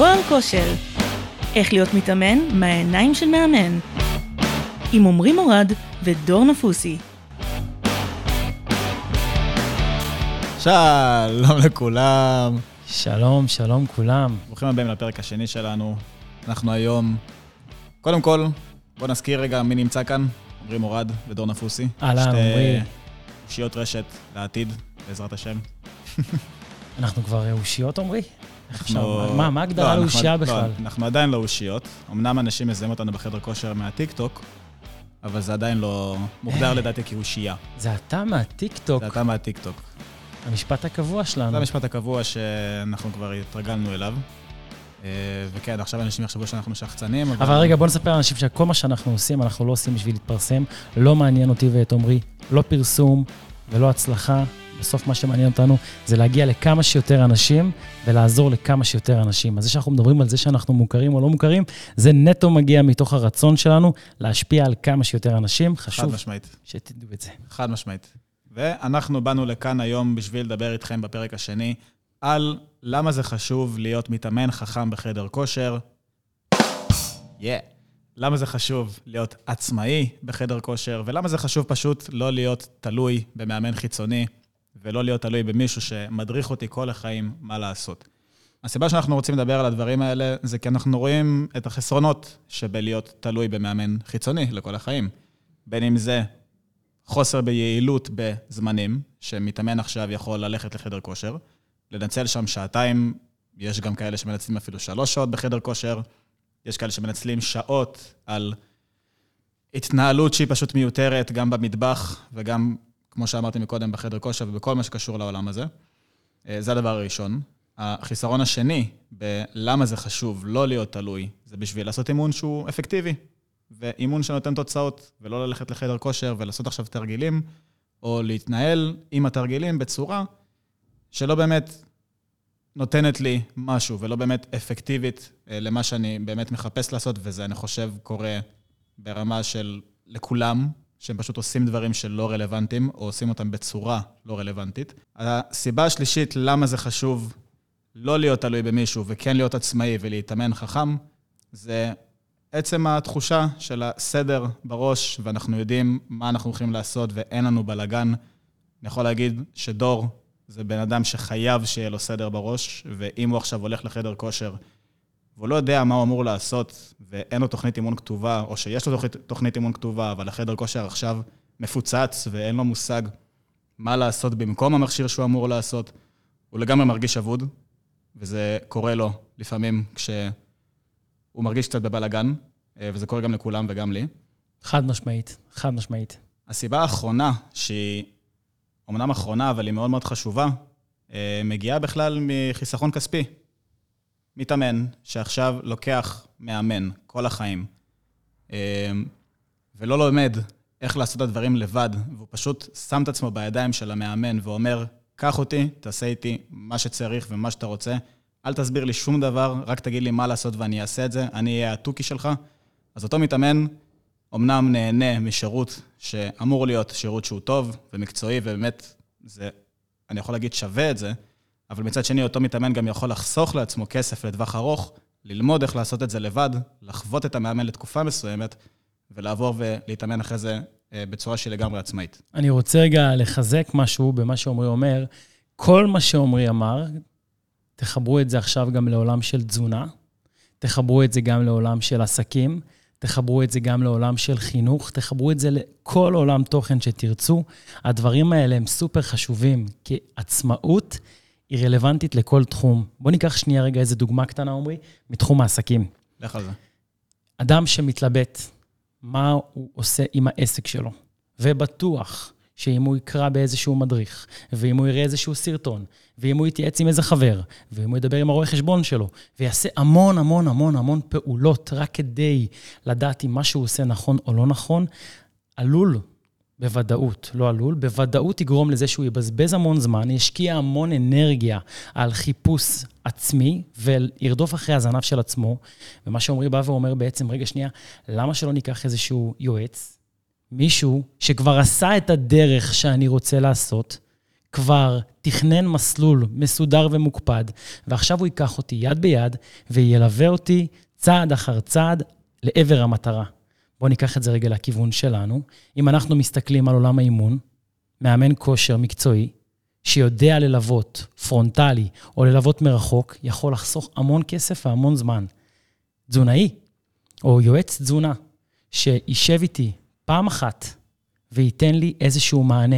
הכל כושר. איך להיות מתאמן מהעיניים של מאמן. עם עמרי מורד ודור נפוסי. שלום לכולם. שלום, שלום כולם. ברוכים הבאים לפרק השני שלנו. אנחנו היום, קודם כל, בואו נזכיר רגע מי נמצא כאן. עמרי מורד ודור נפוסי. אהלן, עמרי. שתי אושיות רשת לעתיד, בעזרת השם. אנחנו כבר אושיות, עמרי? אנחנו-? מה, מה ההגדרה לא, לאושייה לא, בכלל? אנחנו עדיין לא אושיות. אמנם אנשים מזהים אותנו בחדר כושר מהטיקטוק, אבל זה עדיין לא מוגדר לדעתי כאושייה. זה אתה מהטיקטוק, זה אתה מהטיקטוק. המשפט הקבוע שלנו. זה המשפט הקבוע שאנחנו כבר התרגלנו אליו. אה, וכן, עכשיו אנשים יחשבו שאנחנו שחצנים, אבל רגע, בוא נספר לאנשים שכל מה שאנחנו עושים, אנחנו לא עושים בשביל להתפרסם. לא מעניין אותי ואת עמרי, לא פרסום ולא הצלחה. בסוף מה שמעניין אותנו זה להגיע לכמה שיותר אנשים ולעזור לכמה שיותר אנשים. אז זה שאנחנו מדברים על זה שאנחנו מוכרים או לא מוכרים, זה נטו מגיע מתוך הרצון שלנו להשפיע על כמה שיותר אנשים. חשוב. שתדעו את זה. חד משמעית. ואנחנו באנו לכאן היום בשביל לדבר איתכם בפרק השני על למה זה חשוב להיות מתאמן חכם בחדר כושר. יא. Yeah. למה זה חשוב להיות עצמאי בחדר כושר, ולמה זה חשוב פשוט לא להיות תלוי במאמן חיצוני, ולא להיות תלוי במישהו שמדריך אותי כל החיים מה לעשות. הסיבה שאנחנו רוצים לדבר על הדברים האלה, זה כי אנחנו רואים את החסרונות שבלהיות תלוי במאמן חיצוני לכל החיים. בין אם זה חוסר ביעילות בזמנים, שמתאמן עכשיו יכול ללכת לחדר כושר, לנצל שם שעתיים, יש גם כאלה שמנצלים אפילו שלוש שעות בחדר כושר, יש כאלה שמנצלים שעות על התנהלות שהיא פשוט מיותרת, גם במטבח וגם, כמו שאמרתי מקודם, בחדר כושר ובכל מה שקשור לעולם הזה. אה, זה הדבר הראשון. החיסרון השני בלמה זה חשוב לא להיות תלוי, זה בשביל לעשות אימון שהוא אפקטיבי. ואימון שנותן תוצאות, ולא ללכת לחדר כושר ולעשות עכשיו תרגילים, או להתנהל עם התרגילים בצורה שלא באמת נותנת לי משהו, ולא באמת אפקטיבית אה, למה שאני באמת מחפש לעשות, וזה, אני חושב, קורה ברמה של לכולם, שהם פשוט עושים דברים שלא רלוונטיים, או עושים אותם בצורה לא רלוונטית. הסיבה השלישית, למה זה חשוב לא להיות תלוי במישהו, וכן להיות עצמאי ולהתאמן חכם, זה עצם התחושה של הסדר בראש, ואנחנו יודעים מה אנחנו הולכים לעשות ואין לנו בלאגן. אני יכול להגיד שדור זה בן אדם שחייב שיהיה לו סדר בראש, ואם הוא עכשיו הולך לחדר כושר, והוא לא יודע מה הוא אמור לעשות, ואין לו תוכנית אימון כתובה, או שיש לו תוכנית, תוכנית אימון כתובה, אבל החדר כושר עכשיו מפוצץ ואין לו מושג מה לעשות במקום המכשיר שהוא אמור לעשות, הוא לגמרי מרגיש אבוד, וזה קורה לו לפעמים כש... הוא מרגיש קצת בבלאגן, אה, וזה קורה גם לכולם וגם לי. חד משמעית, חד משמעית. הסיבה האחרונה, שהיא אומנם אחרונה, אבל היא מאוד מאוד חשובה, אה, מגיעה בכלל מחיסכון כספי. מתאמן שעכשיו לוקח מאמן כל החיים, אה, ולא לומד איך לעשות את הדברים לבד, והוא פשוט שם את עצמו בידיים של המאמן ואומר, קח אותי, תעשה איתי מה שצריך ומה שאתה רוצה, אל תסביר לי שום דבר, רק תגיד לי מה לעשות ואני אעשה את זה, אני אהיה התוכי שלך. אז אותו מתאמן אמנם נהנה משירות שאמור להיות שירות שהוא טוב ומקצועי, ובאמת, זה, אני יכול להגיד, שווה את זה, אבל מצד שני, אותו מתאמן גם יכול לחסוך לעצמו כסף לטווח ארוך, ללמוד איך לעשות את זה לבד, לחוות את המאמן לתקופה מסוימת, ולעבור ולהתאמן אחרי זה אה, בצורה שהיא לגמרי עצמאית. אני רוצה רגע לחזק משהו במה שעמרי אומר. כל מה שעמרי אמר, תחברו את זה עכשיו גם לעולם של תזונה, תחברו את זה גם לעולם של עסקים, תחברו את זה גם לעולם של חינוך, תחברו את זה לכל עולם תוכן שתרצו. הדברים האלה הם סופר חשובים, כי עצמאות היא רלוונטית לכל תחום. בואו ניקח שנייה רגע איזה דוגמה קטנה, עמרי, מתחום העסקים. לך על זה. אדם שמתלבט מה הוא עושה עם העסק שלו, ובטוח שאם הוא יקרא באיזשהו מדריך, ואם הוא יראה איזשהו סרטון, ואם הוא יתייעץ עם איזה חבר, ואם הוא ידבר עם הרואה חשבון שלו, ויעשה המון המון המון המון פעולות רק כדי לדעת אם מה שהוא עושה נכון או לא נכון, עלול בוודאות, לא עלול, בוודאות יגרום לזה שהוא יבזבז המון זמן, ישקיע המון אנרגיה על חיפוש עצמי וירדוף אחרי הזנב של עצמו. ומה שעמרי בא ואומר בעצם, רגע שנייה, למה שלא ניקח איזשהו יועץ, מישהו שכבר עשה את הדרך שאני רוצה לעשות, כבר תכנן מסלול מסודר ומוקפד, ועכשיו הוא ייקח אותי יד ביד וילווה אותי צעד אחר צעד לעבר המטרה. בואו ניקח את זה רגע לכיוון שלנו. אם אנחנו מסתכלים על עולם האימון, מאמן כושר מקצועי, שיודע ללוות פרונטלי או ללוות מרחוק, יכול לחסוך המון כסף והמון זמן. תזונאי או יועץ תזונה שישב איתי פעם אחת וייתן לי איזשהו מענה.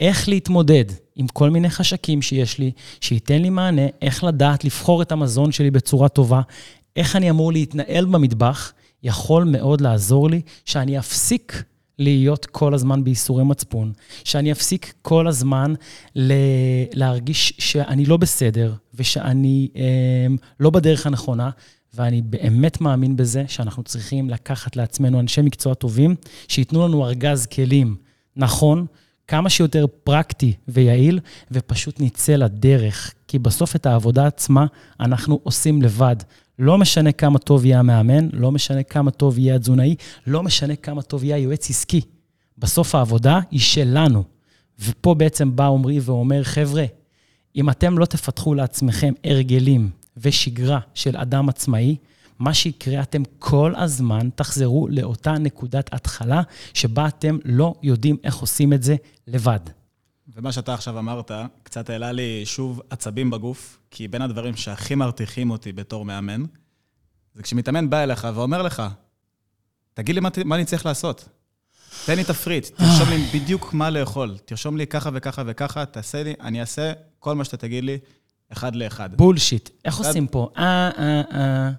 איך להתמודד עם כל מיני חשקים שיש לי, שייתן לי מענה, איך לדעת לבחור את המזון שלי בצורה טובה, איך אני אמור להתנהל במטבח, יכול מאוד לעזור לי שאני אפסיק להיות כל הזמן בייסורי מצפון, שאני אפסיק כל הזמן ל- להרגיש שאני לא בסדר ושאני אה, לא בדרך הנכונה, ואני באמת מאמין בזה שאנחנו צריכים לקחת לעצמנו אנשי מקצוע טובים, שייתנו לנו ארגז כלים נכון, כמה שיותר פרקטי ויעיל, ופשוט נצא לדרך. כי בסוף את העבודה עצמה אנחנו עושים לבד. לא משנה כמה טוב יהיה המאמן, לא משנה כמה טוב יהיה התזונאי, לא משנה כמה טוב יהיה היועץ עסקי. בסוף העבודה היא שלנו. ופה בעצם בא עמרי ואומר, חבר'ה, אם אתם לא תפתחו לעצמכם הרגלים ושגרה של אדם עצמאי, מה שיקרה, אתם כל הזמן תחזרו לאותה נקודת התחלה, שבה אתם לא יודעים איך עושים את זה לבד. ומה שאתה עכשיו אמרת, קצת העלה לי שוב עצבים בגוף, כי בין הדברים שהכי מרתיחים אותי בתור מאמן, זה כשמתאמן בא אליך ואומר לך, תגיד לי מה, מה אני צריך לעשות. תן לי תפריט, תרשום לי בדיוק מה לאכול, תרשום לי ככה וככה וככה, תעשה לי, אני אעשה כל מה שאתה תגיד לי, אחד לאחד. בולשיט. איך עושים פה? אה, אה, אה.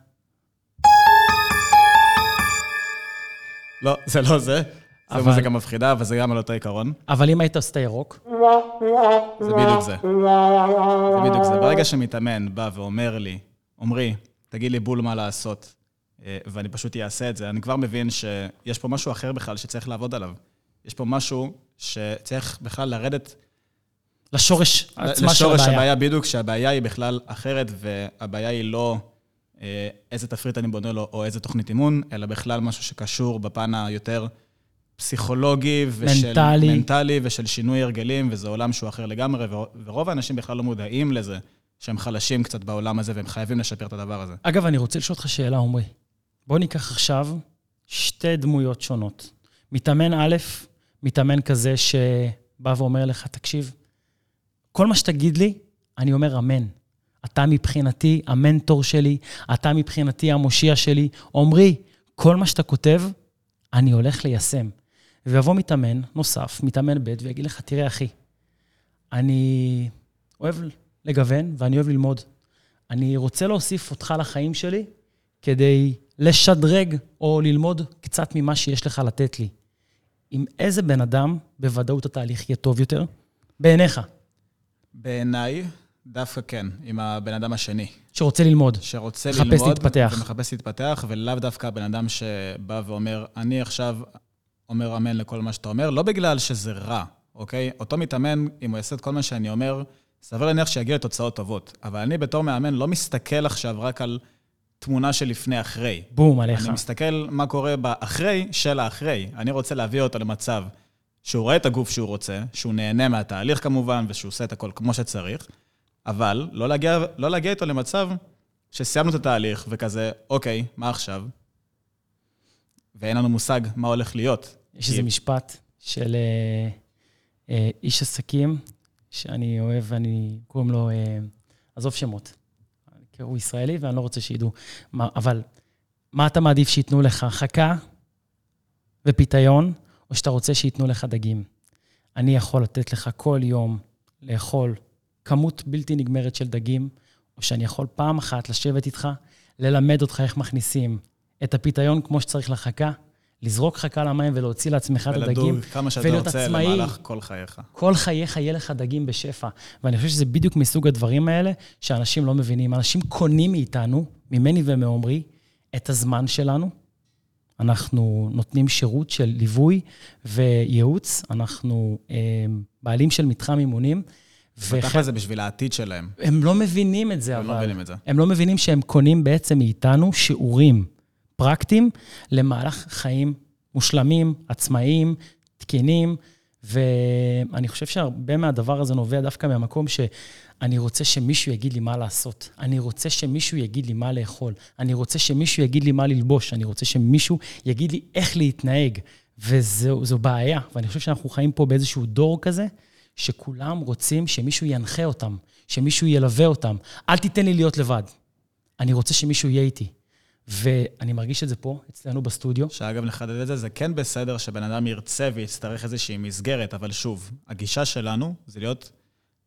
לא, זה לא זה. זה אבל- מוזיקה מפחידה, אבל זה גם על אותו עיקרון. אבל אם היית עושה את הירוק, זה בדיוק זה. זה בדיוק זה. ברגע שמתאמן בא ואומר לי, עמרי, תגיד לי בול מה לעשות, אה, ואני פשוט אעשה את זה, אני כבר מבין שיש פה משהו אחר בכלל שצריך לעבוד עליו. יש פה משהו שצריך בכלל לרדת לשורש עצמה של לשורש הבעיה. הבעיה בדיוק, שהבעיה היא בכלל אחרת, והבעיה היא לא אה, איזה תפריט אני בונה לו או איזה תוכנית אימון, אלא בכלל משהו שקשור בפן היותר פסיכולוגי ושל... מנטלי. מנטלי ושל שינוי הרגלים, וזה עולם שהוא אחר לגמרי, ורוב האנשים בכלל לא מודעים לזה שהם חלשים קצת בעולם הזה, והם חייבים לשפר את הדבר הזה. אגב, אני רוצה לשאול אותך שאלה, עמרי. בוא ניקח עכשיו שתי דמויות שונות. מתאמן א', מתאמן כזה שבא ואומר לך, תקשיב, כל מה שתגיד לי, אני אומר אמן. אתה מבחינתי המנטור שלי, אתה מבחינתי המושיע שלי. עמרי, כל מה שאתה כותב, אני הולך ליישם. ויבוא מתאמן נוסף, מתאמן ב', ויגיד לך, תראה, אחי, אני אוהב לגוון ואני אוהב ללמוד. אני רוצה להוסיף אותך לחיים שלי כדי לשדרג או ללמוד קצת ממה שיש לך לתת לי. עם איזה בן אדם בוודאות התהליך יהיה טוב יותר? בעיניך, בעיניי, דווקא כן, עם הבן אדם השני. שרוצה ללמוד. שרוצה מחפש ללמוד, להתפתח. ומחפש להתפתח, ולאו דווקא הבן אדם שבא ואומר, אני עכשיו אומר אמן לכל מה שאתה אומר, לא בגלל שזה רע, אוקיי? אותו מתאמן, אם הוא יעשה את כל מה שאני אומר, סביר להניח שיגיע לתוצאות טובות. אבל אני בתור מאמן לא מסתכל עכשיו רק על תמונה של לפני-אחרי. בום, עליך. אני מסתכל מה קורה באחרי של האחרי. אני רוצה להביא אותו למצב שהוא רואה את הגוף שהוא רוצה, שהוא נהנה מהתהליך כמובן, ושהוא עושה את הכל כמו שצריך, אבל לא להגיע, לא להגיע איתו למצב שסיימנו את התהליך, וכזה, אוקיי, מה עכשיו? ואין לנו מושג מה הולך להיות. יש איזה משפט של אה, אה, איש עסקים, שאני אוהב, ואני, קוראים לו, אה, עזוב שמות. כי הוא ישראלי ואני לא רוצה שידעו. מה, אבל מה אתה מעדיף שייתנו לך, חכה ופיתיון, או שאתה רוצה שייתנו לך דגים? אני יכול לתת לך כל יום לאכול כמות בלתי נגמרת של דגים, או שאני יכול פעם אחת לשבת איתך, ללמד אותך איך מכניסים את הפיתיון כמו שצריך לחכה, לזרוק חכה למים ולהוציא לעצמך את הדגים. כמה שאתה רוצה עצמאי. למהלך כל חייך. כל חייך יהיה לך דגים בשפע. ואני חושב שזה בדיוק מסוג הדברים האלה שאנשים לא מבינים. אנשים קונים מאיתנו, ממני ומעומרי, את הזמן שלנו. אנחנו נותנים שירות של ליווי וייעוץ, אנחנו אה, בעלים של מתחם אימונים. ותכל'ס זה בשביל העתיד שלהם. הם לא מבינים את זה, הם אבל... לא מבינים את זה. הם לא מבינים שהם קונים בעצם מאיתנו שיעורים פרקטיים למהלך חיים מושלמים, עצמאיים, תקינים, ואני חושב שהרבה מהדבר הזה נובע דווקא מהמקום שאני רוצה שמישהו יגיד לי מה לעשות. אני רוצה שמישהו יגיד לי מה לאכול. אני רוצה שמישהו יגיד לי מה ללבוש. אני רוצה שמישהו יגיד לי איך להתנהג. וזו בעיה. ואני חושב שאנחנו חיים פה באיזשהו דור כזה, שכולם רוצים שמישהו ינחה אותם, שמישהו ילווה אותם. אל תיתן לי להיות לבד. אני רוצה שמישהו יהיה איתי. ואני מרגיש את זה פה, אצלנו בסטודיו. שאגב, לחדד את זה, זה כן בסדר שבן אדם ירצה ויצטרך איזושהי מסגרת, אבל שוב, הגישה שלנו זה להיות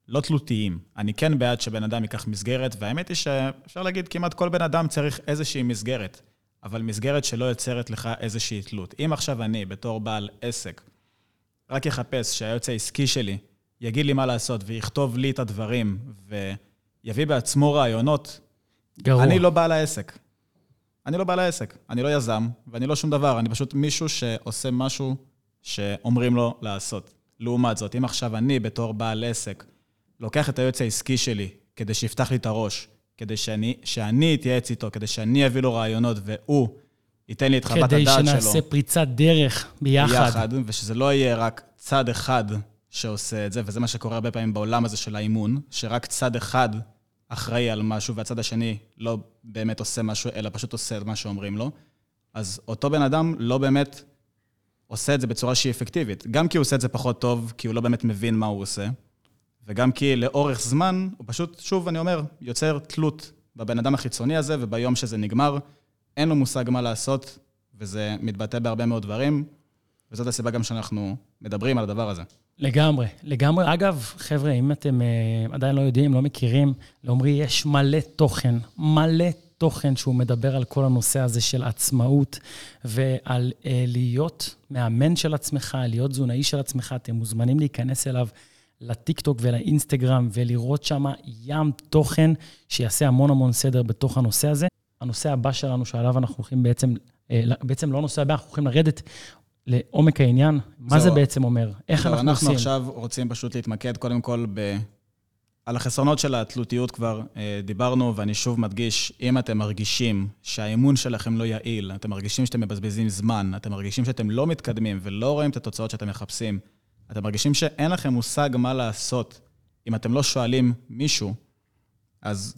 לא תלותיים. אני כן בעד שבן אדם ייקח מסגרת, והאמת היא שאפשר להגיד, כמעט כל בן אדם צריך איזושהי מסגרת, אבל מסגרת שלא יוצרת לך איזושהי תלות. אם עכשיו אני, בתור בעל עסק, רק יחפש שהיועץ העסקי שלי יגיד לי מה לעשות ויכתוב לי את הדברים, ויביא בעצמו רעיונות, גרוע. אני לא בעל העסק. אני לא בעל העסק, אני לא יזם, ואני לא שום דבר, אני פשוט מישהו שעושה משהו שאומרים לו לעשות. לעומת זאת, אם עכשיו אני, בתור בעל עסק, לוקח את היועץ העסקי שלי כדי שיפתח לי את הראש, כדי שאני, שאני אתייעץ איתו, כדי שאני אביא לו רעיונות, והוא ייתן לי את חוות הדעת שלו. כדי שנעשה פריצת דרך ביחד. ביחד, ושזה לא יהיה רק צד אחד שעושה את זה, וזה מה שקורה הרבה פעמים בעולם הזה של האימון, שרק צד אחד אחראי על משהו, והצד השני לא באמת עושה משהו, אלא פשוט עושה את מה שאומרים לו, אז אותו בן אדם לא באמת עושה את זה בצורה שהיא אפקטיבית. גם כי הוא עושה את זה פחות טוב, כי הוא לא באמת מבין מה הוא עושה, וגם כי לאורך זמן, הוא פשוט, שוב, אני אומר, יוצר תלות בבן אדם החיצוני הזה, וביום שזה נגמר, אין לו מושג מה לעשות, וזה מתבטא בהרבה מאוד דברים, וזאת הסיבה גם שאנחנו מדברים על הדבר הזה. לגמרי, לגמרי. אגב, חבר'ה, אם אתם uh, עדיין לא יודעים, לא מכירים, לעומרי יש מלא תוכן, מלא תוכן שהוא מדבר על כל הנושא הזה של עצמאות ועל uh, להיות מאמן של עצמך, להיות תזונאי של עצמך. אתם מוזמנים להיכנס אליו לטיקטוק ולאינסטגרם ולראות שם ים תוכן שיעשה המון המון סדר בתוך הנושא הזה. הנושא הבא שלנו, שעליו אנחנו הולכים בעצם, uh, בעצם לא הנושא הבא, אנחנו הולכים לרדת לעומק העניין, מה זה בעצם אומר? איך אנחנו, אנחנו עושים? אנחנו עכשיו רוצים פשוט להתמקד קודם כל ב... על החסרונות של התלותיות כבר אה, דיברנו, ואני שוב מדגיש, אם אתם מרגישים שהאימון שלכם לא יעיל, אתם מרגישים שאתם מבזבזים זמן, אתם מרגישים שאתם לא מתקדמים ולא רואים את התוצאות שאתם מחפשים, אתם מרגישים שאין לכם מושג מה לעשות אם אתם לא שואלים מישהו, אז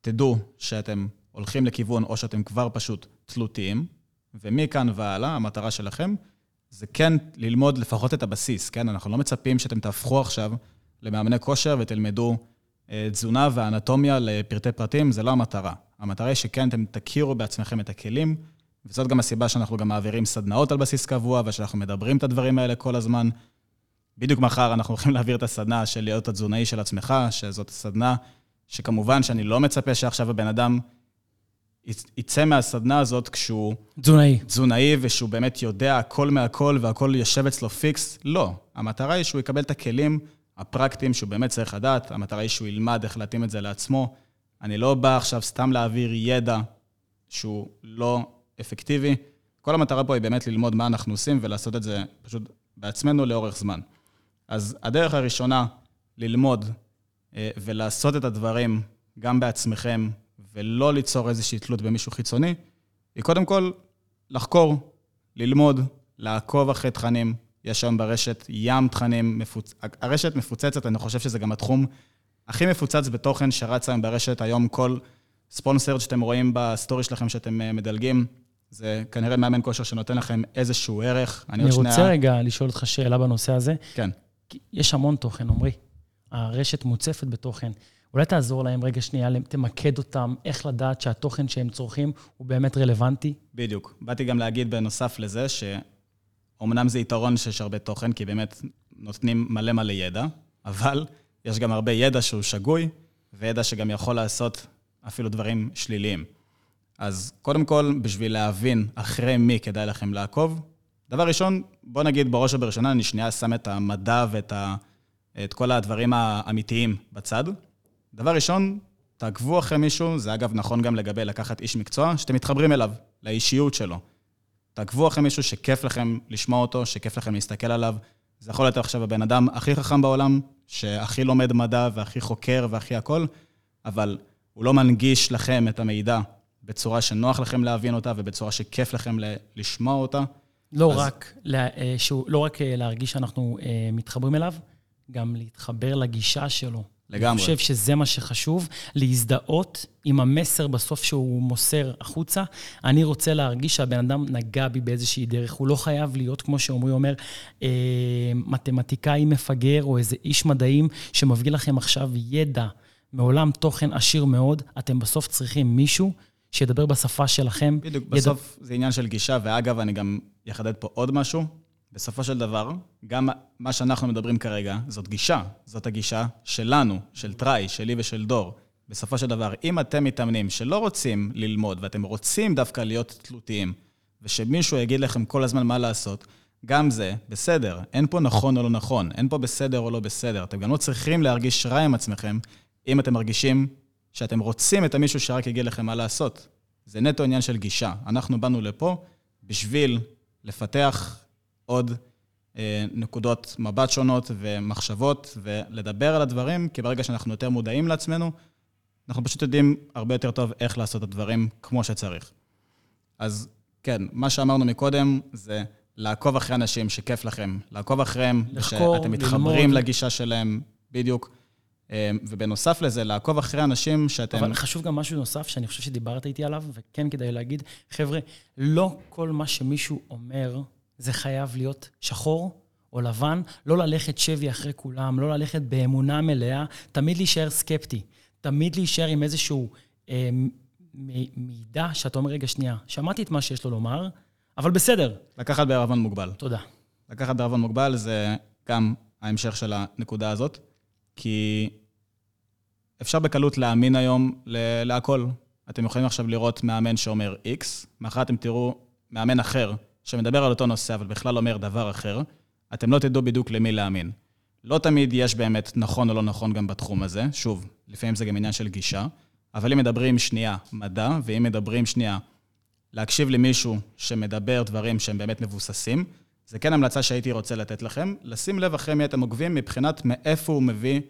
תדעו שאתם הולכים לכיוון או שאתם כבר פשוט תלותיים, ומכאן והלאה, המטרה שלכם זה כן ללמוד לפחות את הבסיס, כן? אנחנו לא מצפים שאתם תהפכו עכשיו למאמני כושר ותלמדו אה, תזונה ואנטומיה לפרטי פרטים, זה לא המטרה. המטרה היא שכן, אתם תכירו בעצמכם את הכלים, וזאת גם הסיבה שאנחנו גם מעבירים סדנאות על בסיס קבוע, ושאנחנו מדברים את הדברים האלה כל הזמן. בדיוק מחר אנחנו הולכים להעביר את הסדנה של להיות התזונאי של עצמך, שזאת סדנה שכמובן שאני לא מצפה שעכשיו הבן אדם יצא מהסדנה הזאת כשהוא... תזונאי. תזונאי, ושהוא באמת יודע הכל מהכל והכל יושב אצלו פיקס. לא. המטרה היא שהוא יקבל את הכלים הפרקטיים שהוא באמת צריך לדעת, המטרה היא שהוא ילמד איך להתאים את זה לעצמו. אני לא בא עכשיו סתם להעביר ידע שהוא לא אפקטיבי. כל המטרה פה היא באמת ללמוד מה אנחנו עושים ולעשות את זה פשוט בעצמנו לאורך זמן. אז הדרך הראשונה ללמוד אה, ולעשות את הדברים גם בעצמכם, ולא ליצור איזושהי תלות במישהו חיצוני, היא קודם כל לחקור, ללמוד, לעקוב אחרי תכנים. יש היום ברשת ים תכנים, מפוצ... הרשת מפוצצת, אני חושב שזה גם התחום הכי מפוצץ בתוכן שרץ היום ברשת. היום כל ספונסר שאתם רואים בסטורי שלכם שאתם אה, מדלגים, זה כנראה מאמן כושר שנותן לכם איזשהו ערך. אני, אני רוצה שנייה... רגע לשאול אותך שאלה בנושא הזה. כן. יש המון תוכן, עמרי. הרשת מוצפת בתוכן. אולי תעזור להם רגע שנייה, תמקד אותם, איך לדעת שהתוכן שהם צורכים הוא באמת רלוונטי? בדיוק. באתי גם להגיד בנוסף לזה, שאומנם זה יתרון שיש הרבה תוכן, כי באמת נותנים מלא מלא ידע, אבל יש גם הרבה ידע שהוא שגוי, וידע שגם יכול לעשות אפילו דברים שליליים. אז קודם כל, בשביל להבין אחרי מי כדאי לכם לעקוב, דבר ראשון, בוא נגיד בראש ובראשונה, אני שנייה שם את המדע ואת ה... את כל הדברים האמיתיים בצד. דבר ראשון, תעקבו אחרי מישהו, זה אגב נכון גם לגבי לקחת איש מקצוע, שאתם מתחברים אליו, לאישיות שלו. תעקבו אחרי מישהו שכיף לכם לשמוע אותו, שכיף לכם להסתכל עליו. זה יכול להיות עכשיו הבן אדם הכי חכם בעולם, שהכי לומד מדע והכי חוקר והכי הכל, אבל הוא לא מנגיש לכם את המידע בצורה שנוח לכם להבין אותה ובצורה שכיף לכם לשמוע אותה. לא, אז- רק, לה- אה, שהוא, לא רק אה, להרגיש שאנחנו אה, מתחברים אליו, גם להתחבר לגישה שלו. לגמרי. אני חושב שזה מה שחשוב, להזדהות עם המסר בסוף שהוא מוסר החוצה. אני רוצה להרגיש שהבן אדם נגע בי באיזושהי דרך. הוא לא חייב להיות, כמו שעמרי אומר, אה, מתמטיקאי מפגר או איזה איש מדעים שמביא לכם עכשיו ידע מעולם תוכן עשיר מאוד. אתם בסוף צריכים מישהו שידבר בשפה שלכם. בדיוק, ידע- בסוף זה עניין של גישה, ואגב, אני גם אחדד פה עוד משהו. בסופו של דבר, גם מה שאנחנו מדברים כרגע, זאת גישה. זאת הגישה שלנו, של טראי, שלי ושל דור. בסופו של דבר, אם אתם מתאמנים שלא רוצים ללמוד, ואתם רוצים דווקא להיות תלותיים, ושמישהו יגיד לכם כל הזמן מה לעשות, גם זה בסדר. אין פה נכון או לא נכון, אין פה בסדר או לא בסדר. אתם גם לא צריכים להרגיש רע עם עצמכם, אם אתם מרגישים שאתם רוצים את המישהו שרק יגיד לכם מה לעשות. זה נטו עניין של גישה. אנחנו באנו לפה בשביל לפתח עוד אה, נקודות מבט שונות ומחשבות, ולדבר על הדברים, כי ברגע שאנחנו יותר מודעים לעצמנו, אנחנו פשוט יודעים הרבה יותר טוב איך לעשות את הדברים כמו שצריך. אז כן, מה שאמרנו מקודם זה לעקוב אחרי אנשים שכיף לכם, לעקוב אחריהם, לחקור, שאתם מתחברים ללמוד. לגישה שלהם, בדיוק. אה, ובנוסף לזה, לעקוב אחרי אנשים שאתם... אבל חשוב גם משהו נוסף שאני חושב שדיברת איתי עליו, וכן כדאי להגיד, חבר'ה, לא כל מה שמישהו אומר, זה חייב להיות שחור או לבן, לא ללכת שבי אחרי כולם, לא ללכת באמונה מלאה, תמיד להישאר סקפטי, תמיד להישאר עם איזשהו אה, מידע שאתה אומר, רגע, שנייה, שמעתי את מה שיש לו לומר, אבל בסדר, לקחת בערבון מוגבל. תודה. לקחת בערבון מוגבל זה גם ההמשך של הנקודה הזאת, כי אפשר בקלות להאמין היום להכל. אתם יכולים עכשיו לראות מאמן שאומר X, מחר אתם תראו מאמן אחר שמדבר על אותו נושא, אבל בכלל אומר דבר אחר, אתם לא תדעו בדיוק למי להאמין. לא תמיד יש באמת נכון או לא נכון גם בתחום הזה, שוב, לפעמים זה גם עניין של גישה, אבל אם מדברים שנייה מדע, ואם מדברים שנייה להקשיב למישהו שמדבר דברים שהם באמת מבוססים, זה כן המלצה שהייתי רוצה לתת לכם, לשים לב אחרי מי אתם עוקבים מבחינת מאיפה הוא מביא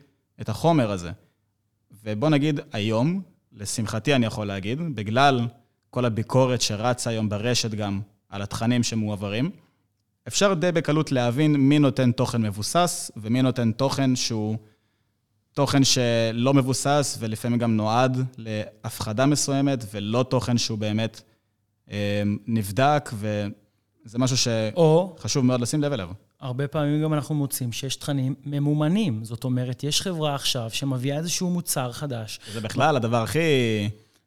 את החומר הזה. ובוא נגיד היום, לשמחתי אני יכול להגיד, בגלל כל הביקורת שרצה היום ברשת גם על התכנים שמועברים, אפשר די בקלות להבין מי נותן תוכן מבוסס ומי נותן תוכן שהוא תוכן שלא מבוסס ולפעמים גם נועד להפחדה מסוימת ולא תוכן שהוא באמת אה, נבדק, וזה משהו שחשוב מאוד לשים לב אליו. הרבה פעמים גם אנחנו מוצאים שיש תכנים ממומנים. זאת אומרת, יש חברה עכשיו שמביאה איזשהו מוצר חדש, זה בכלל הדבר הכי...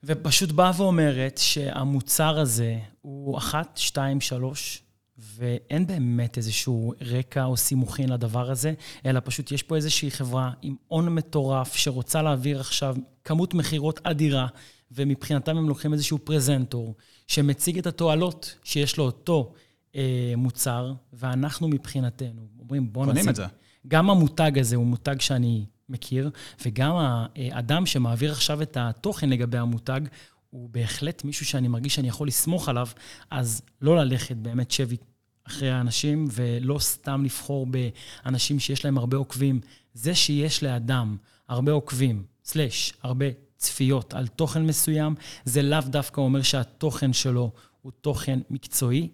ופשוט באה ואומרת שהמוצר הזה הוא אחת, שתיים, שלוש, ואין באמת איזשהו רקע או סימוכין לדבר הזה, אלא פשוט יש פה איזושהי חברה עם הון מטורף שרוצה להעביר עכשיו כמות מכירות אדירה, ומבחינתם הם לוקחים איזשהו פרזנטור שמציג את התועלות שיש לו אותו אה, מוצר, ואנחנו מבחינתנו אומרים, בואו קונים נשים... את זה. גם המותג הזה הוא מותג שאני מכיר, וגם האדם שמעביר עכשיו את התוכן לגבי המותג, הוא בהחלט מישהו שאני מרגיש שאני יכול לסמוך עליו, אז לא ללכת באמת שבי אחרי האנשים, ולא סתם לבחור באנשים שיש להם הרבה עוקבים. זה שיש לאדם הרבה עוקבים, סלאש, הרבה צפיות על תוכן מסוים, זה לאו דווקא אומר שהתוכן שלו הוא תוכן מקצועי.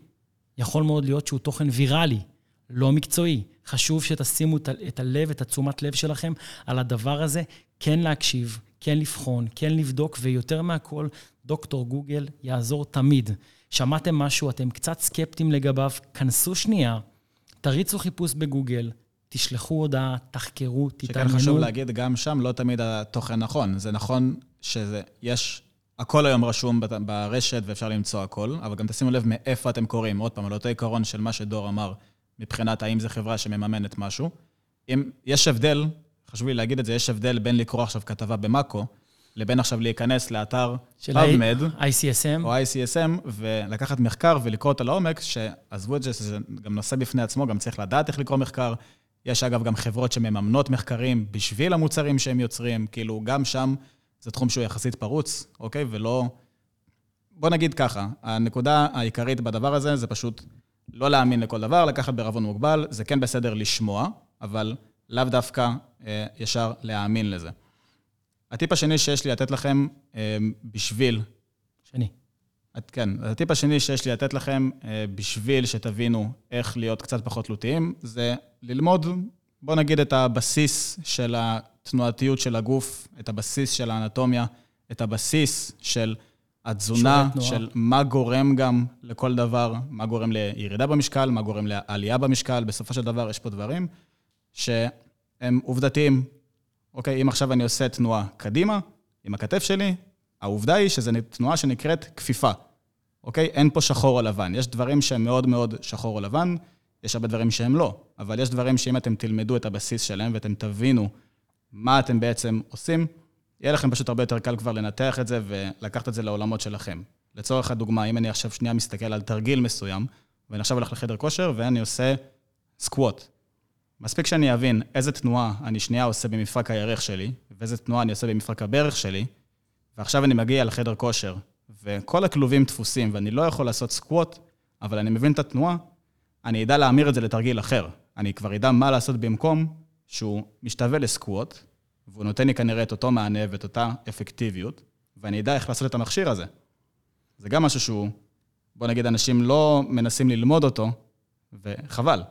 יכול מאוד להיות שהוא תוכן ויראלי, לא מקצועי. חשוב שתשימו את הלב, את התשומת לב שלכם על הדבר הזה, כן להקשיב, כן לבחון, כן לבדוק, ויותר מהכל, דוקטור גוגל יעזור תמיד. שמעתם משהו, אתם קצת סקפטיים לגביו, כנסו שנייה, תריצו חיפוש בגוגל, תשלחו הודעה, תחקרו, שכן תתעניינו. חשוב להגיד, גם שם לא תמיד התוכן נכון. זה נכון שיש... הכל היום רשום ברשת ואפשר למצוא הכל, אבל גם תשימו לב מאיפה אתם קוראים. עוד פעם, על אותו עיקרון של מה שדור אמר, מבחינת האם זו חברה שמממנת משהו. אם יש הבדל, חשוב לי להגיד את זה, יש הבדל בין לקרוא עכשיו כתבה במאקו, לבין עכשיו להיכנס לאתר PubMed, ICSM. או ICSM, ולקחת מחקר ולקרוא אותו לעומק, שעזבו את זה, שזה גם נושא בפני עצמו, גם צריך לדעת איך לקרוא מחקר. יש אגב גם חברות שמממנות מחקרים בשביל המוצרים שהם יוצרים, כאילו גם שם זה תחום שהוא יחסית פרוץ, אוקיי? ולא... בוא נגיד ככה, הנקודה העיקרית בדבר הזה זה פשוט לא להאמין לכל דבר, לקחת בערבון מוגבל, זה כן בסדר לשמוע, אבל לאו דווקא אה, ישר להאמין לזה. הטיפ השני שיש לי לתת לכם אה, בשביל שני. את, כן, הטיפ השני שיש לי לתת לכם, אה, בשביל שתבינו איך להיות קצת פחות תלותיים, זה ללמוד, בואו נגיד, את הבסיס של התנועתיות של הגוף, את הבסיס של האנטומיה, את הבסיס של התזונה, של מה גורם גם לכל דבר, מה גורם לירידה במשקל, מה גורם לעלייה במשקל. בסופו של דבר יש פה דברים שהם עובדתיים. אוקיי, אם עכשיו אני עושה תנועה קדימה, עם הכתף שלי, העובדה היא שזו תנועה שנקראת כפיפה, אוקיי? אין פה שחור או לבן. יש דברים שהם מאוד מאוד שחור או לבן, יש הרבה דברים שהם לא, אבל יש דברים שאם אתם תלמדו את הבסיס שלהם ואתם תבינו מה אתם בעצם עושים, יהיה לכם פשוט הרבה יותר קל כבר לנתח את זה ולקחת את זה לעולמות שלכם. לצורך הדוגמה, אם אני עכשיו שנייה מסתכל על תרגיל מסוים, ואני עכשיו הולך לחדר כושר ואני עושה סקווט. מספיק שאני אבין איזה תנועה אני שנייה עושה במפרק הירך שלי, ואיזה תנועה אני עושה במפרק הברך שלי, ועכשיו אני מגיע לחדר כושר, וכל הכלובים דפוסים, ואני לא יכול לעשות סקווט, אבל אני מבין את התנועה, אני אדע להמיר את זה לתרגיל אחר. אני כבר אדע מה לעשות במקום שהוא משתווה לסקווט, והוא נותן לי כנראה את אותו מענה ואת אותה אפקטיביות, ואני אדע איך לעשות את המכשיר הזה. זה גם משהו שהוא, בוא נגיד, אנשים לא מנסים ללמוד אותו, וחבל.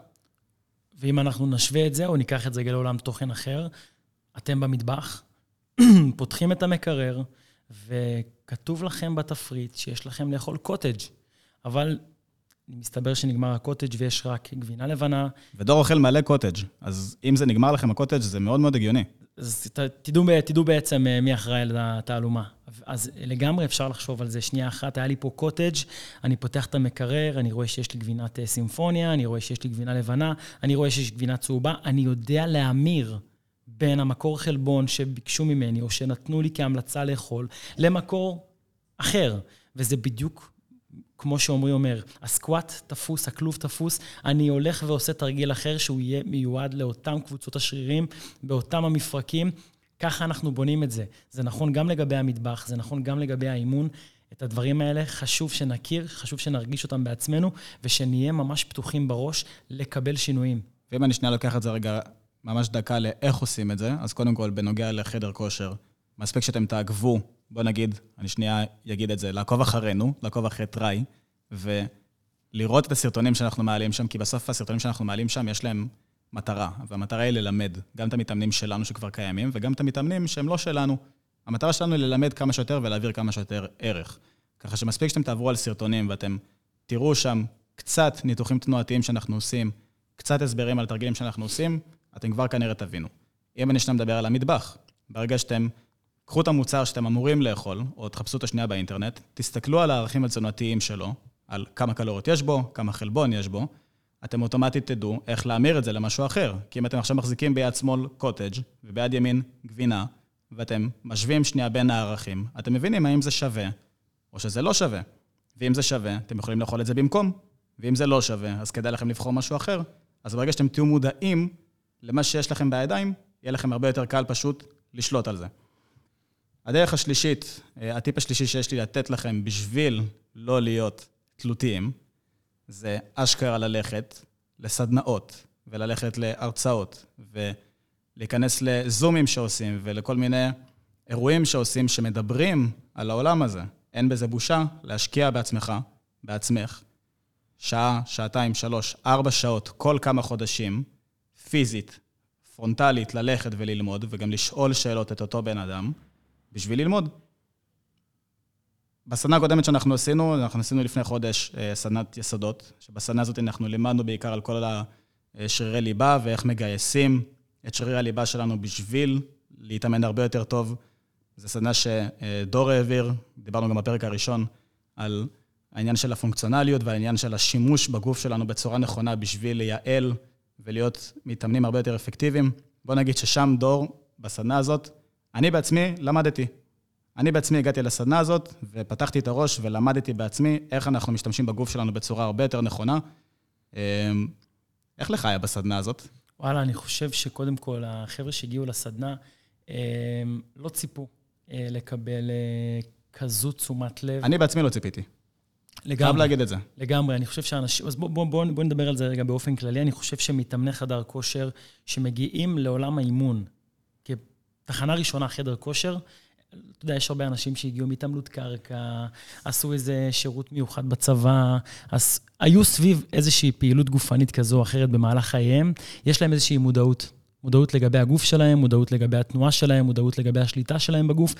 ואם אנחנו נשווה את זה, או ניקח את זה לעולם תוכן אחר, אתם במטבח, פותחים את המקרר, וכתוב לכם בתפריט שיש לכם לאכול קוטג', אבל מסתבר שנגמר הקוטג' ויש רק גבינה לבנה. ודור אוכל מלא קוטג', אז אם זה נגמר לכם הקוטג', זה מאוד מאוד הגיוני. אז תדעו, תדעו בעצם אה, מי אחראי לתעלומה. אז לגמרי אפשר לחשוב על זה. שנייה אחת, היה לי פה קוטג', אני פותח את המקרר, אני רואה שיש לי גבינת אה, סימפוניה, אני רואה שיש לי גבינה לבנה, אני רואה שיש גבינה צהובה, אני יודע להמיר בין המקור חלבון שביקשו ממני, או שנתנו לי כהמלצה לאכול, למקור אחר. וזה בדיוק כמו שעמרי אומר, הסקואט תפוס, הכלוב תפוס, אני הולך ועושה תרגיל אחר שהוא יהיה מיועד לאותם קבוצות השרירים, באותם המפרקים. ככה אנחנו בונים את זה. זה נכון גם לגבי המטבח, זה נכון גם לגבי האימון. את הדברים האלה חשוב שנכיר, חשוב שנרגיש אותם בעצמנו, ושנהיה ממש פתוחים בראש לקבל שינויים. ואם אני שנייה לוקח את זה רגע ממש דקה לאיך עושים את זה, אז קודם כל, בנוגע לחדר כושר, מספיק שאתם תעקבו בוא נגיד, אני שנייה אגיד את זה, לעקוב אחרינו, לעקוב אחרי טראי, ולראות את הסרטונים שאנחנו מעלים שם, כי בסוף הסרטונים שאנחנו מעלים שם, יש להם מטרה, והמטרה היא ללמד גם את המתאמנים שלנו שכבר קיימים, וגם את המתאמנים שהם לא שלנו. המטרה שלנו היא ללמד כמה שיותר ולהעביר כמה שיותר ערך. ככה שמספיק שאתם תעברו על סרטונים ואתם תראו שם קצת ניתוחים תנועתיים שאנחנו עושים, קצת הסברים על תרגילים שאנחנו עושים, אתם כבר כנראה תבינו. אם אני שנייה מדבר על המטבח, ברגע שאתם קחו את המוצר שאתם אמורים לאכול, או תחפשו את השנייה באינטרנט, תסתכלו על הערכים התזונתיים שלו, על כמה קלוריות יש בו, כמה חלבון יש בו, אתם אוטומטית תדעו איך להמיר את זה למשהו אחר. כי אם אתם עכשיו מחזיקים ביד שמאל קוטג' וביד ימין גבינה, ואתם משווים שנייה בין הערכים, אתם מבינים האם זה שווה או שזה לא שווה. ואם זה שווה, אתם יכולים לאכול את זה במקום. ואם זה לא שווה, אז כדאי לכם לבחור משהו אחר. אז ברגע שאתם תהיו מודעים למה שיש לכם בידיים, יהיה לכם הרבה יותר קל פשוט לשלוט על זה. הדרך השלישית, אה, הטיפ השלישי שיש לי לתת לכם בשביל לא להיות תלותיים, זה אשכרה ללכת לסדנאות וללכת להרצאות ולהיכנס לזומים שעושים ולכל מיני אירועים שעושים שמדברים על העולם הזה. אין בזה בושה להשקיע בעצמך, בעצמך, שעה, שעתיים, שלוש, ארבע שעות, כל כמה חודשים, פיזית, פרונטלית, ללכת וללמוד, וגם לשאול שאלות את אותו בן אדם, בשביל ללמוד. בסדנה הקודמת שאנחנו עשינו, אנחנו עשינו לפני חודש אה, סדנת יסודות, שבסדנה הזאת אנחנו לימדנו בעיקר על כל השרירי ליבה ואיך מגייסים את שרירי הליבה שלנו בשביל להתאמן הרבה יותר טוב. זו סדנה שדור העביר, דיברנו גם בפרק הראשון על העניין של הפונקציונליות והעניין של השימוש בגוף שלנו בצורה נכונה בשביל לייעל ולהיות מתאמנים הרבה יותר אפקטיביים. בוא נגיד ששם דור, בסדנה הזאת, אני בעצמי למדתי. אני בעצמי הגעתי לסדנה הזאת, ופתחתי את הראש ולמדתי בעצמי איך אנחנו משתמשים בגוף שלנו בצורה הרבה יותר נכונה. אמ, איך לך היה בסדנה הזאת? וואלה, אני חושב שקודם כל, החבר'ה שהגיעו לסדנה אמ, לא ציפו אה, לקבל אה, כזו תשומת לב. אני בעצמי לא ציפיתי. לגמרי. חייב להגיד את זה. לגמרי, אני חושב שאנשים... אז בואו בוא, בוא, בוא נדבר על זה רגע באופן כללי. אני חושב שמתאמני חדר כושר שמגיעים לעולם האימון, תחנה ראשונה, חדר כושר, אתה יודע, יש הרבה אנשים שהגיעו מהתעמלות קרקע, עשו איזה שירות מיוחד בצבא, אז היו סביב איזושהי פעילות גופנית כזו או אחרת במהלך חייהם, יש להם איזושהי מודעות. מודעות לגבי הגוף שלהם, מודעות לגבי התנועה שלהם, מודעות לגבי השליטה שלהם בגוף,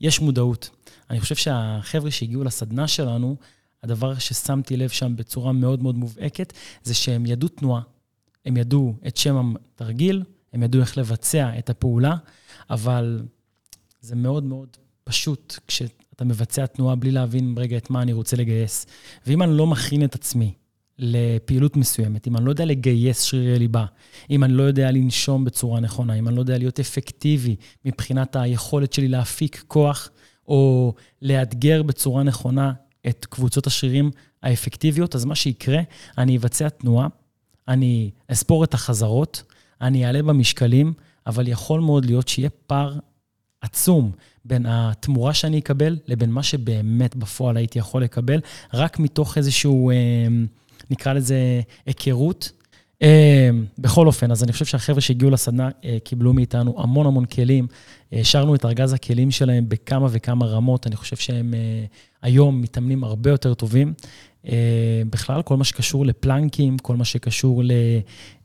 יש מודעות. אני חושב שהחבר'ה שהגיעו לסדנה שלנו, הדבר ששמתי לב שם בצורה מאוד מאוד מובהקת, זה שהם ידעו תנועה, הם ידעו את שם התרגיל, הם ידעו איך לבצע את הפעולה, אבל זה מאוד מאוד פשוט כשאתה מבצע תנועה בלי להבין רגע את מה אני רוצה לגייס. ואם אני לא מכין את עצמי לפעילות מסוימת, אם אני לא יודע לגייס שרירי ליבה, אם אני לא יודע לנשום בצורה נכונה, אם אני לא יודע להיות אפקטיבי מבחינת היכולת שלי להפיק כוח, או לאתגר בצורה נכונה את קבוצות השרירים האפקטיביות, אז מה שיקרה, אני אבצע תנועה, אני אספור את החזרות, אני אעלה במשקלים, אבל יכול מאוד להיות שיהיה פער עצום בין התמורה שאני אקבל לבין מה שבאמת בפועל הייתי יכול לקבל, רק מתוך איזשהו, אה, נקרא לזה, היכרות. אה, בכל אופן, אז אני חושב שהחבר'ה שהגיעו לסדנה אה, קיבלו מאיתנו המון המון כלים. השארנו את ארגז הכלים שלהם בכמה וכמה רמות. אני חושב שהם היום מתאמנים הרבה יותר טובים. בכלל, כל מה שקשור לפלנקים, כל מה שקשור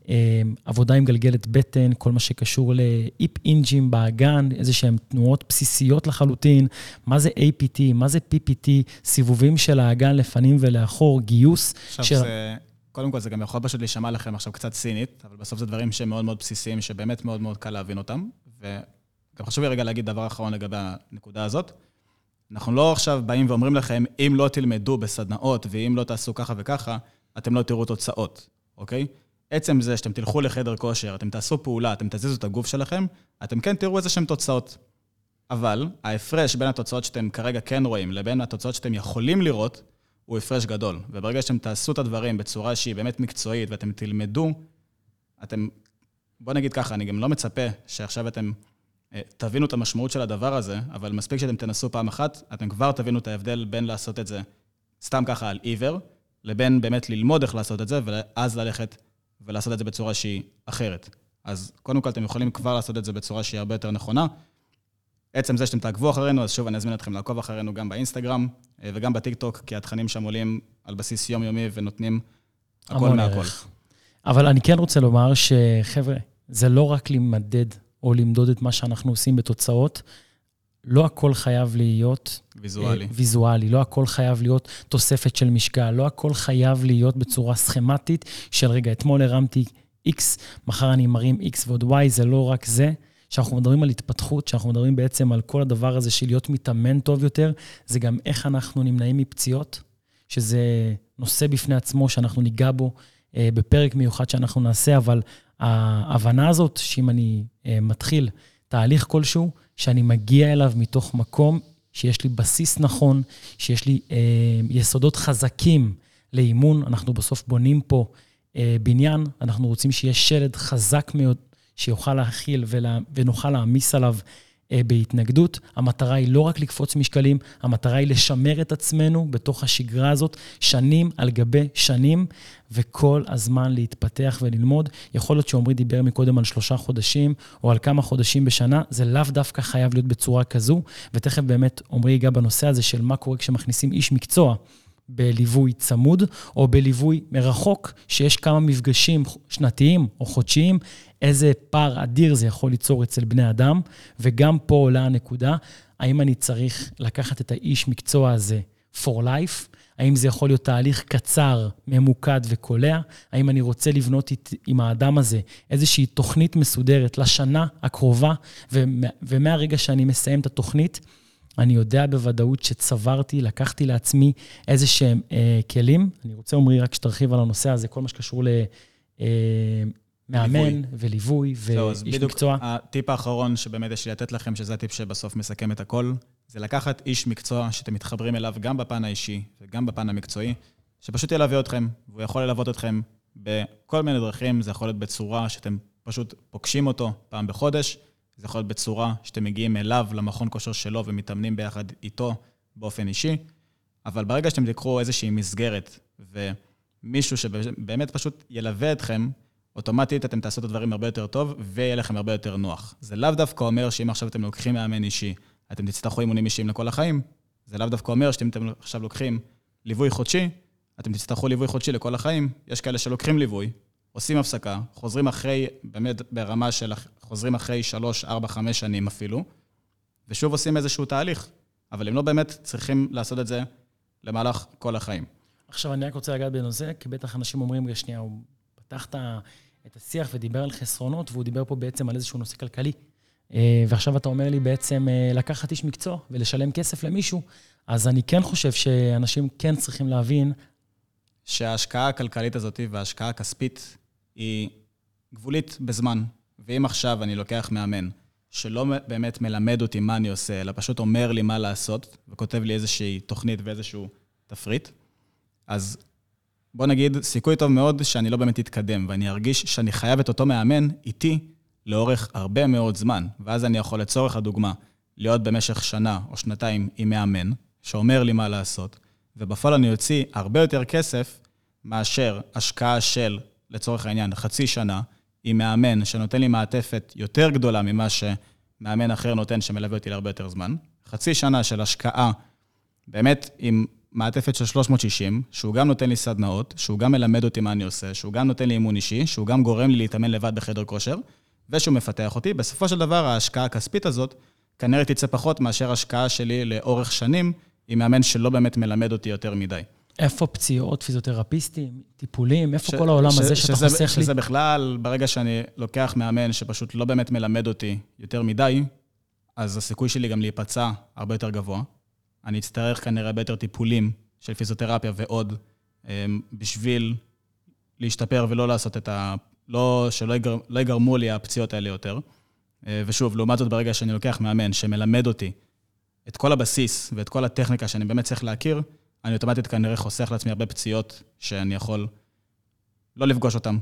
אמ, עבודה עם גלגלת בטן, כל מה שקשור לאיפ אינג'ים באגן, איזה שהן תנועות בסיסיות לחלוטין, מה זה APT, מה זה PPT, סיבובים של האגן לפנים ולאחור, גיוס. עכשיו של... זה, קודם כל זה גם יכול פשוט להישמע לכם עכשיו קצת סינית, אבל בסוף זה דברים שהם מאוד מאוד בסיסיים, שבאמת מאוד מאוד קל להבין אותם. וגם חשוב לי רגע להגיד דבר אחרון לגבי הנקודה הזאת. אנחנו לא עכשיו באים ואומרים לכם, אם לא תלמדו בסדנאות ואם לא תעשו ככה וככה, אתם לא תראו תוצאות, אוקיי? עצם זה שאתם תלכו לחדר כושר, אתם תעשו פעולה, אתם תזיזו את הגוף שלכם, אתם כן תראו איזה שהן תוצאות. אבל ההפרש בין התוצאות שאתם כרגע כן רואים לבין התוצאות שאתם יכולים לראות, הוא הפרש גדול. וברגע שאתם תעשו את הדברים בצורה שהיא באמת מקצועית ואתם תלמדו, אתם, בוא נגיד ככה, אני גם לא מצפה שעכשיו אתם תבינו את המשמעות של הדבר הזה, אבל מספיק שאתם תנסו פעם אחת, אתם כבר תבינו את ההבדל בין לעשות את זה סתם ככה על עיוור, לבין באמת ללמוד איך לעשות את זה, ואז ללכת ולעשות את זה בצורה שהיא אחרת. אז קודם כל, אתם יכולים כבר לעשות את זה בצורה שהיא הרבה יותר נכונה. עצם זה שאתם תעקבו אחרינו, אז שוב, אני אזמין אתכם לעקוב אחרינו גם באינסטגרם אה, וגם בטיקטוק, כי התכנים שם עולים על בסיס יומיומי ונותנים הכל מהכל. אבל אני כן רוצה לומר שחבר'ה, זה לא רק למדד או למדוד את מה שאנחנו עושים בתוצאות, לא הכל חייב להיות... ויזואלי. אה, ויזואלי, לא הכל חייב להיות תוספת של משקל, לא הכל חייב להיות בצורה סכמטית של, רגע, אתמול הרמתי X, מחר אני מרים X ועוד Y, זה לא רק זה. כשאנחנו מדברים על התפתחות, כשאנחנו מדברים בעצם על כל הדבר הזה של להיות מתאמן טוב יותר, זה גם איך אנחנו נמנעים מפציעות, שזה נושא בפני עצמו שאנחנו ניגע בו אה, בפרק מיוחד שאנחנו נעשה, אבל ההבנה הזאת, שאם אני אה, מתחיל תהליך כלשהו, שאני מגיע אליו מתוך מקום שיש לי בסיס נכון, שיש לי אה, יסודות חזקים לאימון. אנחנו בסוף בונים פה אה, בניין, אנחנו רוצים שיהיה שלד חזק מאוד, שיוכל להכיל ולה, ונוכל להעמיס עליו בהתנגדות. המטרה היא לא רק לקפוץ משקלים, המטרה היא לשמר את עצמנו בתוך השגרה הזאת שנים על גבי שנים, וכל הזמן להתפתח וללמוד. יכול להיות שעמרי דיבר מקודם על שלושה חודשים, או על כמה חודשים בשנה, זה לאו דווקא חייב להיות בצורה כזו, ותכף באמת עמרי ייגע בנושא הזה של מה קורה כשמכניסים איש מקצוע. בליווי צמוד, או בליווי מרחוק, שיש כמה מפגשים שנתיים או חודשיים, איזה פער אדיר זה יכול ליצור אצל בני אדם, וגם פה עולה הנקודה, האם אני צריך לקחת את האיש מקצוע הזה for life? האם זה יכול להיות תהליך קצר, ממוקד וקולע? האם אני רוצה לבנות אית, עם האדם הזה איזושהי תוכנית מסודרת לשנה הקרובה, ומהרגע שאני מסיים את התוכנית, אני יודע בוודאות שצברתי, לקחתי לעצמי איזה שהם אה, כלים. אני רוצה, עמרי, רק שתרחיב על הנושא הזה, כל מה שקשור למאמן אה, וליווי ואיש מקצוע. הטיפ האחרון שבאמת יש לי לתת לכם, שזה הטיפ שבסוף מסכם את הכל, זה לקחת איש מקצוע שאתם מתחברים אליו גם בפן האישי וגם בפן המקצועי, שפשוט ילווה אתכם, והוא יכול ללוות אתכם בכל מיני דרכים, זה יכול להיות בצורה שאתם פשוט פוגשים אותו פעם בחודש, זה יכול להיות בצורה שאתם מגיעים אליו, למכון כושר שלו, ומתאמנים ביחד איתו באופן אישי, אבל ברגע שאתם תיקחו איזושהי מסגרת, ומישהו שבאמת פשוט ילווה אתכם, אוטומטית אתם תעשו את הדברים הרבה יותר טוב, ויהיה לכם הרבה יותר נוח. זה לאו דווקא אומר שאם עכשיו אתם לוקחים מאמן אישי, אתם תצטרכו אימונים אישיים לכל החיים. זה לאו דווקא אומר שאתם אתם עכשיו לוקחים ליווי חודשי, אתם תצטרכו ליווי חודשי לכל החיים. יש כאלה שלוקחים ליווי, עושים הפסקה, חוזרים אחרי, באמת ברמה של, חוזרים אחרי 3, 4, 5 שנים אפילו, ושוב עושים איזשהו תהליך. אבל הם לא באמת צריכים לעשות את זה למהלך כל החיים. עכשיו, אני רק רוצה לגעת בנושא, כי בטח אנשים אומרים, רגע, שנייה, הוא פתח את השיח ודיבר על חסרונות, והוא דיבר פה בעצם על איזשהו נושא כלכלי. אה, ועכשיו אתה אומר לי בעצם אה, לקחת איש מקצוע ולשלם כסף למישהו, אז אני כן חושב שאנשים כן צריכים להבין... שההשקעה הכלכלית הזאת וההשקעה הכספית היא גבולית בזמן. ואם עכשיו אני לוקח מאמן שלא באמת מלמד אותי מה אני עושה, אלא פשוט אומר לי מה לעשות, וכותב לי איזושהי תוכנית ואיזשהו תפריט, אז בוא נגיד, סיכוי טוב מאוד שאני לא באמת אתקדם, ואני ארגיש שאני חייב את אותו מאמן איתי לאורך הרבה מאוד זמן. ואז אני יכול, לצורך הדוגמה, להיות במשך שנה או שנתיים עם מאמן, שאומר לי מה לעשות, ובפועל אני אוציא הרבה יותר כסף מאשר השקעה של, לצורך העניין, חצי שנה, עם מאמן שנותן לי מעטפת יותר גדולה ממה שמאמן אחר נותן, שמלווה אותי להרבה יותר זמן. חצי שנה של השקעה, באמת עם מעטפת של 360, שהוא גם נותן לי סדנאות, שהוא גם מלמד אותי מה אני עושה, שהוא גם נותן לי אימון אישי, שהוא גם גורם לי להתאמן לבד בחדר כושר, ושהוא מפתח אותי. בסופו של דבר, ההשקעה הכספית הזאת כנראה תצא פחות מאשר השקעה שלי לאורך שנים עם מאמן שלא באמת מלמד אותי יותר מדי. איפה פציעות, פיזיותרפיסטים, טיפולים, איפה ש, כל העולם ש, הזה שאתה שזה, חוסך שזה לי? שזה בכלל, ברגע שאני לוקח מאמן שפשוט לא באמת מלמד אותי יותר מדי, אז הסיכוי שלי גם להיפצע הרבה יותר גבוה. אני אצטרך כנראה הרבה יותר טיפולים של פיזיותרפיה ועוד, אמ, בשביל להשתפר ולא לעשות את ה... לא, שלא יגר, לא יגרמו לי הפציעות האלה יותר. אה, ושוב, לעומת זאת, ברגע שאני לוקח מאמן שמלמד אותי את כל הבסיס ואת כל הטכניקה שאני באמת צריך להכיר, אני אוטומטית כנראה חוסך לעצמי הרבה פציעות שאני יכול לא לפגוש אותן,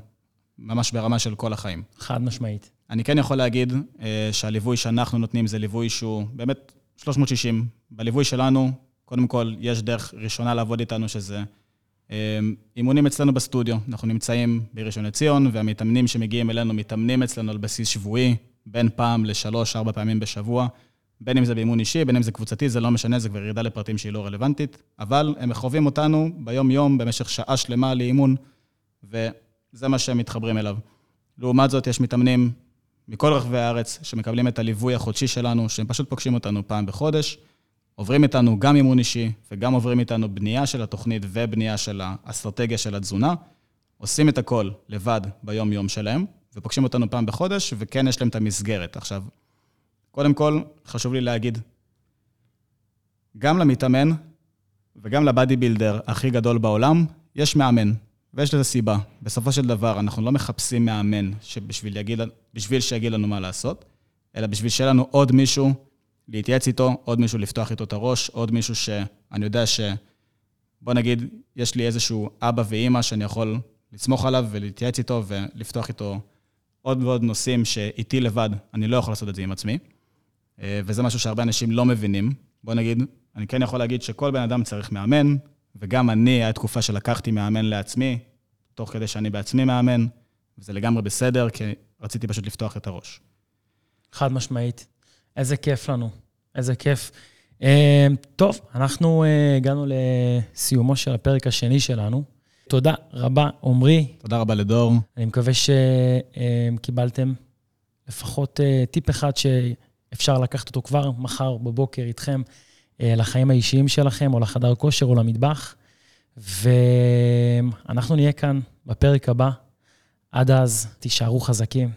ממש ברמה של כל החיים. חד משמעית. אני כן יכול להגיד אה, שהליווי שאנחנו נותנים זה ליווי שהוא באמת 360. בליווי שלנו, קודם כל, יש דרך ראשונה לעבוד איתנו, שזה אה, אימונים אצלנו בסטודיו. אנחנו נמצאים בראשון לציון, והמתאמנים שמגיעים אלינו מתאמנים אצלנו על בסיס שבועי, בין פעם לשלוש, ארבע פעמים בשבוע. בין אם זה באימון אישי, בין אם זה קבוצתי, זה לא משנה, זה כבר ירידה לפרטים שהיא לא רלוונטית, אבל הם מחווים אותנו ביום-יום במשך שעה שלמה לאימון, וזה מה שהם מתחברים אליו. לעומת זאת, יש מתאמנים מכל רחבי הארץ שמקבלים את הליווי החודשי שלנו, שהם פשוט פוגשים אותנו פעם בחודש, עוברים איתנו גם אימון אישי וגם עוברים איתנו בנייה של התוכנית ובנייה של האסטרטגיה של התזונה, עושים את הכל לבד ביום-יום שלהם, ופוגשים אותנו פעם בחודש, וכן יש להם את המסגרת. עכשיו, קודם כל, חשוב לי להגיד, גם למתאמן וגם לבאדי בילדר הכי גדול בעולם, יש מאמן, ויש לזה סיבה. בסופו של דבר, אנחנו לא מחפשים מאמן שבשביל יגיד, שיגיד לנו מה לעשות, אלא בשביל שיהיה לנו עוד מישהו להתייעץ איתו, עוד מישהו לפתוח איתו את הראש, עוד מישהו שאני יודע ש... בוא נגיד, יש לי איזשהו אבא ואימא שאני יכול לסמוך עליו ולהתייעץ איתו ולפתוח איתו עוד ועוד נושאים שאיתי לבד, אני לא יכול לעשות את זה עם עצמי. אה, וזה משהו שהרבה אנשים לא מבינים. בוא נגיד, אני כן יכול להגיד שכל בן אדם צריך מאמן, וגם אני, הייתה תקופה שלקחתי מאמן לעצמי, תוך כדי שאני בעצמי מאמן, וזה לגמרי בסדר, כי רציתי פשוט לפתוח את הראש. חד משמעית. איזה כיף לנו, איזה כיף. אה, טוב, אנחנו אה, הגענו לסיומו של הפרק השני שלנו. תודה רבה, עמרי. תודה רבה לדור. אני מקווה שקיבלתם לפחות טיפ אחד ש... אפשר לקחת אותו כבר מחר בבוקר איתכם אה, לחיים האישיים שלכם, או לחדר כושר, או למטבח. ואנחנו נהיה כאן בפרק הבא. עד אז, תישארו חזקים.